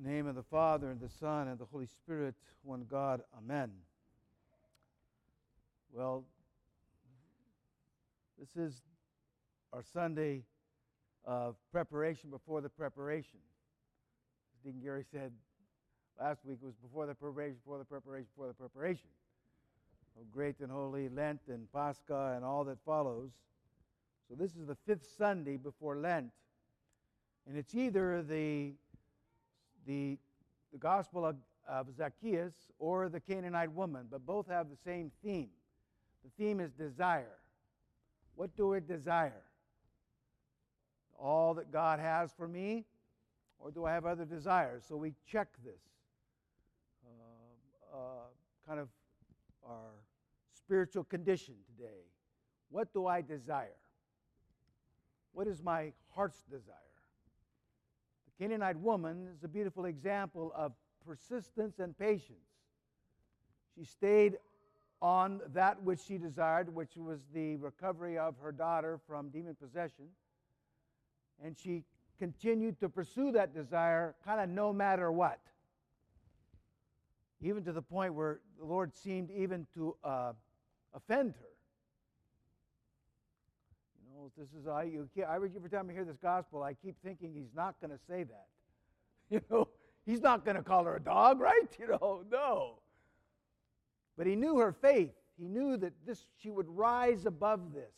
In the name of the Father, and the Son, and the Holy Spirit, one God. Amen. Well, this is our Sunday of preparation before the preparation. As Deacon Gary said last week, it was before the preparation, before the preparation, before the preparation. Of great and holy Lent and Pascha and all that follows. So this is the fifth Sunday before Lent. And it's either the the, the Gospel of, of Zacchaeus or the Canaanite woman, but both have the same theme. The theme is desire. What do I desire? All that God has for me, or do I have other desires? So we check this. Uh, uh, kind of our spiritual condition today. What do I desire? What is my heart's desire? Canaanite woman is a beautiful example of persistence and patience. She stayed on that which she desired, which was the recovery of her daughter from demon possession. And she continued to pursue that desire kind of no matter what. Even to the point where the Lord seemed even to uh, offend her know, this is I. You every time I hear this gospel, I keep thinking he's not going to say that. You know, he's not going to call her a dog, right? You know, no. But he knew her faith. He knew that this she would rise above this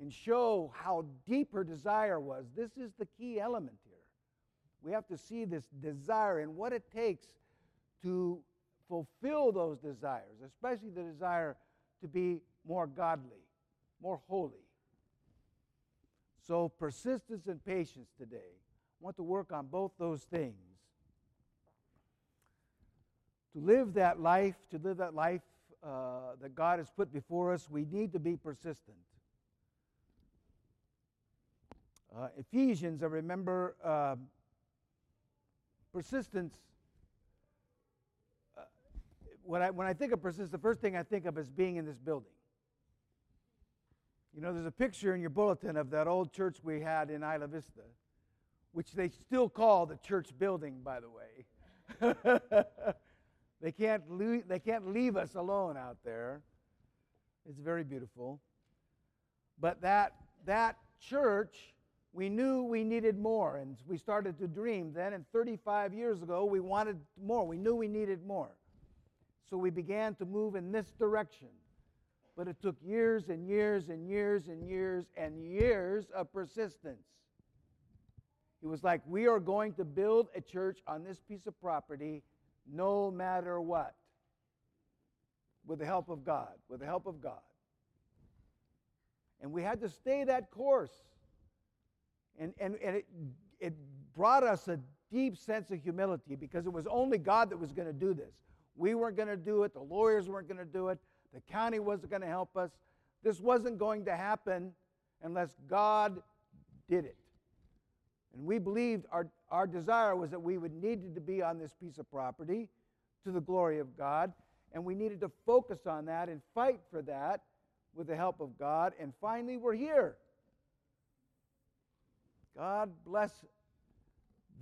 and show how deep her desire was. This is the key element here. We have to see this desire and what it takes to fulfill those desires, especially the desire to be more godly, more holy. So, persistence and patience today. I want to work on both those things. To live that life, to live that life uh, that God has put before us, we need to be persistent. Uh, Ephesians, I remember uh, persistence. When, I, when I think of persistence, the first thing I think of is being in this building. You know, there's a picture in your bulletin of that old church we had in Isla Vista, which they still call the church building, by the way. they, can't leave, they can't leave us alone out there. It's very beautiful. But that, that church, we knew we needed more, and we started to dream then. And 35 years ago, we wanted more. We knew we needed more. So we began to move in this direction. But it took years and years and years and years and years of persistence. It was like, we are going to build a church on this piece of property no matter what. With the help of God. With the help of God. And we had to stay that course. And, and, and it, it brought us a deep sense of humility because it was only God that was going to do this. We weren't going to do it, the lawyers weren't going to do it, the county wasn't going to help us. This wasn't going to happen unless God did it. And we believed our, our desire was that we would needed to be on this piece of property to the glory of God, and we needed to focus on that and fight for that with the help of God. And finally, we're here. God bless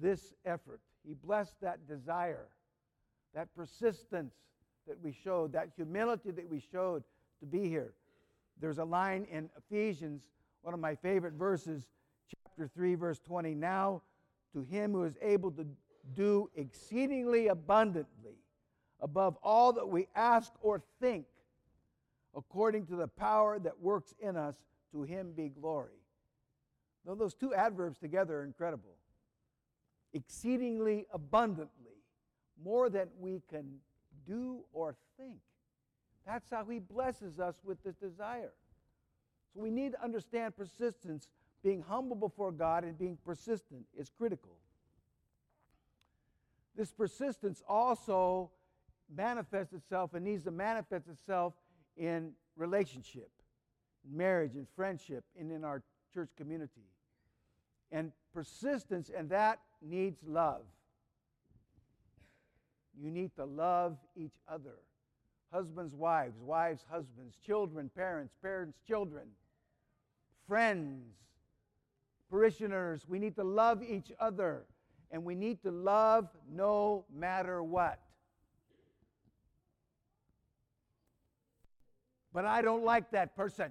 this effort. He blessed that desire, that persistence, that we showed, that humility that we showed to be here. There's a line in Ephesians, one of my favorite verses, chapter 3, verse 20. Now, to him who is able to do exceedingly abundantly above all that we ask or think, according to the power that works in us, to him be glory. Now, those two adverbs together are incredible. Exceedingly abundantly, more than we can do or think. That's how He blesses us with this desire. So we need to understand persistence. Being humble before God and being persistent is critical. This persistence also manifests itself and needs to manifest itself in relationship, marriage, and friendship, and in our church community. And persistence, and that needs love. You need to love each other. Husbands, wives, wives, husbands, children, parents, parents, children, friends, parishioners. We need to love each other and we need to love no matter what. But I don't like that person.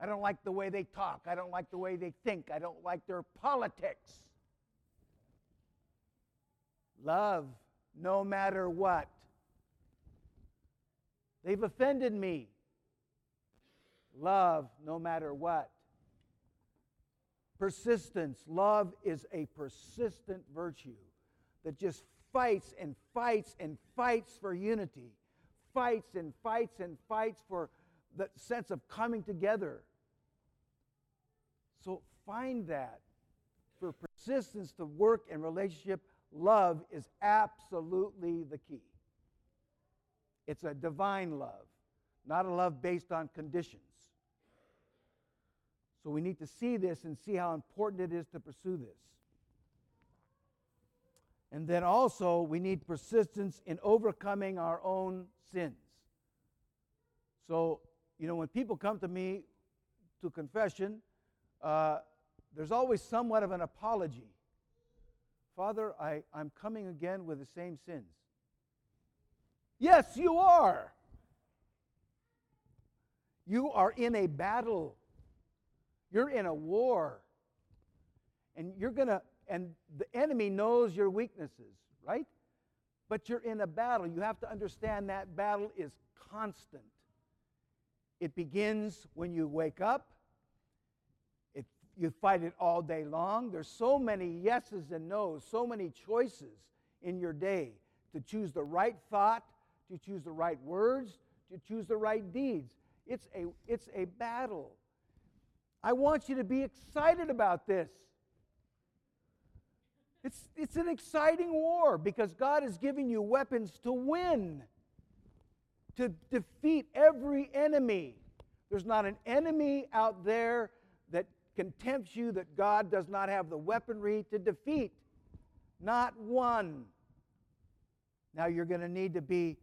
I don't like the way they talk. I don't like the way they think. I don't like their politics. Love no matter what. They've offended me. Love no matter what. Persistence. Love is a persistent virtue that just fights and fights and fights for unity, fights and fights and fights for the sense of coming together. So find that. For persistence to work in relationship, love is absolutely the key. It's a divine love, not a love based on conditions. So we need to see this and see how important it is to pursue this. And then also, we need persistence in overcoming our own sins. So, you know, when people come to me to confession, uh, there's always somewhat of an apology. Father, I, I'm coming again with the same sins. Yes, you are. You are in a battle. You're in a war. And you're going to, and the enemy knows your weaknesses, right? But you're in a battle. You have to understand that battle is constant. It begins when you wake up, you fight it all day long. There's so many yeses and nos, so many choices in your day to choose the right thought, to choose the right words, to choose the right deeds. It's a, it's a battle. I want you to be excited about this. It's, it's an exciting war because God is giving you weapons to win, to defeat every enemy. There's not an enemy out there that contempts you that God does not have the weaponry to defeat. Not one. Now you're going to need to be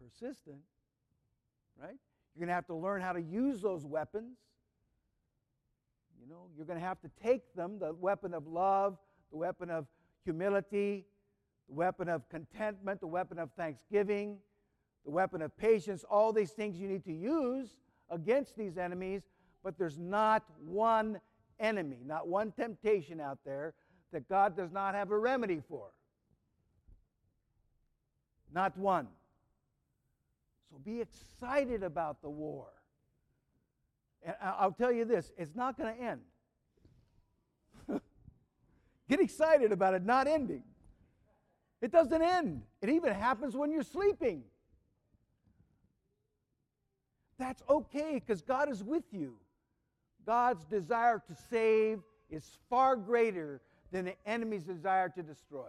persistent, right? You're going to have to learn how to use those weapons. You know, you're going to have to take them the weapon of love, the weapon of humility, the weapon of contentment, the weapon of thanksgiving, the weapon of patience, all these things you need to use against these enemies, but there's not one enemy, not one temptation out there that God does not have a remedy for. Not one. So be excited about the war. And I'll tell you this it's not going to end. Get excited about it not ending. It doesn't end, it even happens when you're sleeping. That's okay because God is with you. God's desire to save is far greater than the enemy's desire to destroy.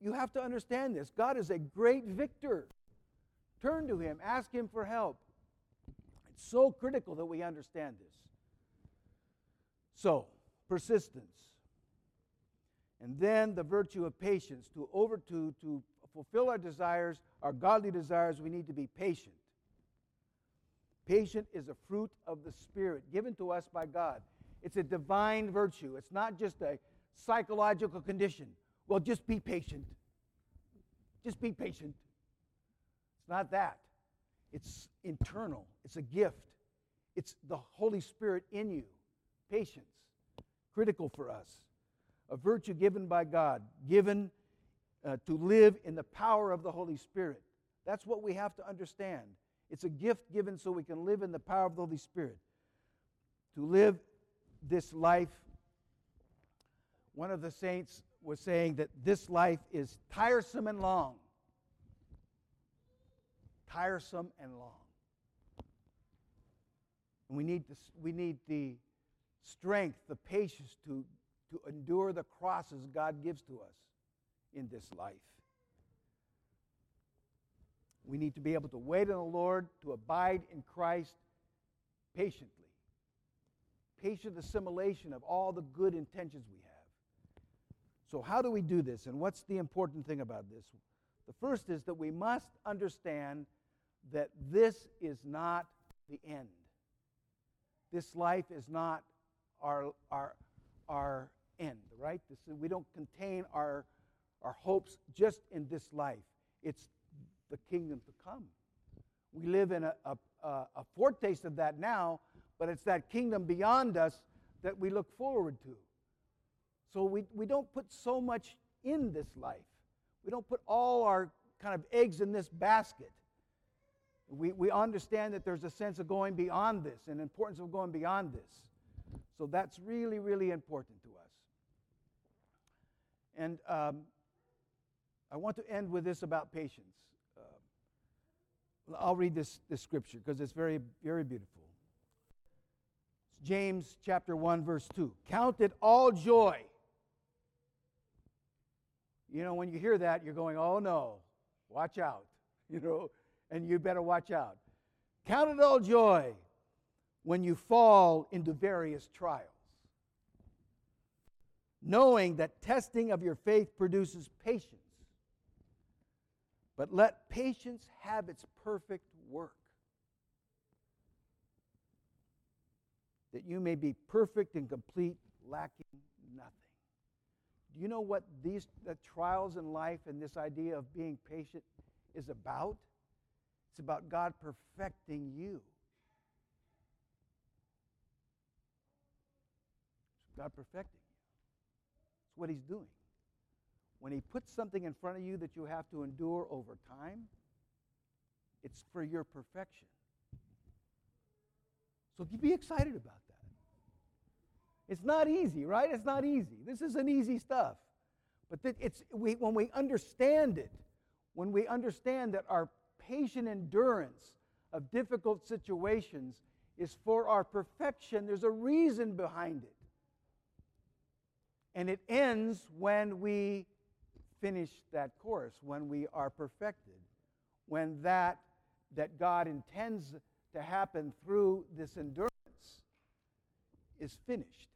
You have to understand this. God is a great victor. Turn to Him, ask Him for help. It's so critical that we understand this. So, persistence. And then the virtue of patience. To over to, to fulfill our desires, our godly desires, we need to be patient. Patient is a fruit of the Spirit given to us by God. It's a divine virtue. It's not just a psychological condition. Well, just be patient. Just be patient. It's not that. It's internal, it's a gift. It's the Holy Spirit in you. Patience, critical for us. A virtue given by God, given uh, to live in the power of the Holy Spirit. That's what we have to understand. It's a gift given so we can live in the power of the Holy Spirit. To live this life, one of the saints was saying that this life is tiresome and long tiresome and long. And we need, we need the strength, the patience to, to endure the crosses God gives to us in this life. We need to be able to wait on the Lord, to abide in Christ patiently. Patient assimilation of all the good intentions we have. So, how do we do this? And what's the important thing about this? The first is that we must understand that this is not the end. This life is not our, our, our end, right? This, we don't contain our, our hopes just in this life. It's the kingdom to come. We live in a, a, a foretaste of that now, but it's that kingdom beyond us that we look forward to. So we, we don't put so much in this life. We don't put all our kind of eggs in this basket. We, we understand that there's a sense of going beyond this and importance of going beyond this. So that's really, really important to us. And um, I want to end with this about patience. I'll read this, this scripture because it's very, very beautiful. It's James chapter 1, verse 2. Count it all joy. You know, when you hear that, you're going, oh no, watch out. You know, and you better watch out. Count it all joy when you fall into various trials, knowing that testing of your faith produces patience. But let patience have its perfect work, that you may be perfect and complete, lacking nothing. Do you know what these the trials in life and this idea of being patient is about? It's about God perfecting you. God perfecting you. It's what He's doing. When He puts something in front of you that you have to endure over time, it's for your perfection. So be excited about that. It's not easy, right? It's not easy. This isn't easy stuff. But it's, we, when we understand it, when we understand that our patient endurance of difficult situations is for our perfection. There's a reason behind it. And it ends when we finish that course, when we are perfected, when that that God intends to happen through this endurance is finished.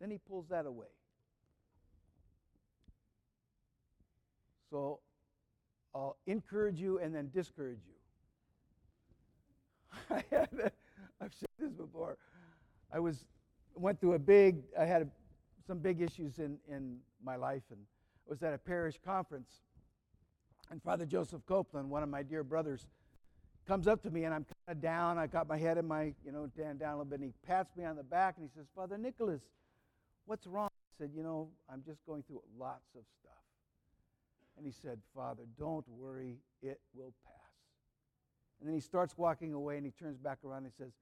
Then he pulls that away. So I'll encourage you and then discourage you. I've said this before. I was went through a big. I had a, some big issues in in my life, and was at a parish conference. And Father Joseph Copeland, one of my dear brothers, comes up to me, and I'm kind of down. I got my head in my, you know, down, down a little bit. And he pats me on the back, and he says, "Father Nicholas, what's wrong?" I said, "You know, I'm just going through lots of stuff." And he said, Father, don't worry, it will pass. And then he starts walking away and he turns back around and he says,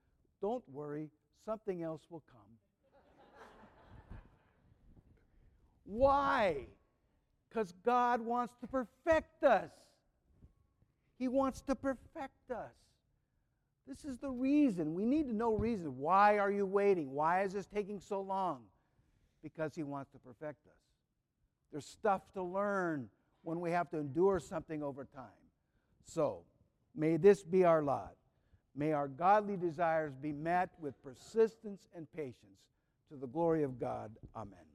Don't worry, something else will come. Why? Because God wants to perfect us. He wants to perfect us. This is the reason. We need to know reason. Why are you waiting? Why is this taking so long? Because He wants to perfect us. There's stuff to learn when we have to endure something over time. So, may this be our lot. May our godly desires be met with persistence and patience to the glory of God. Amen.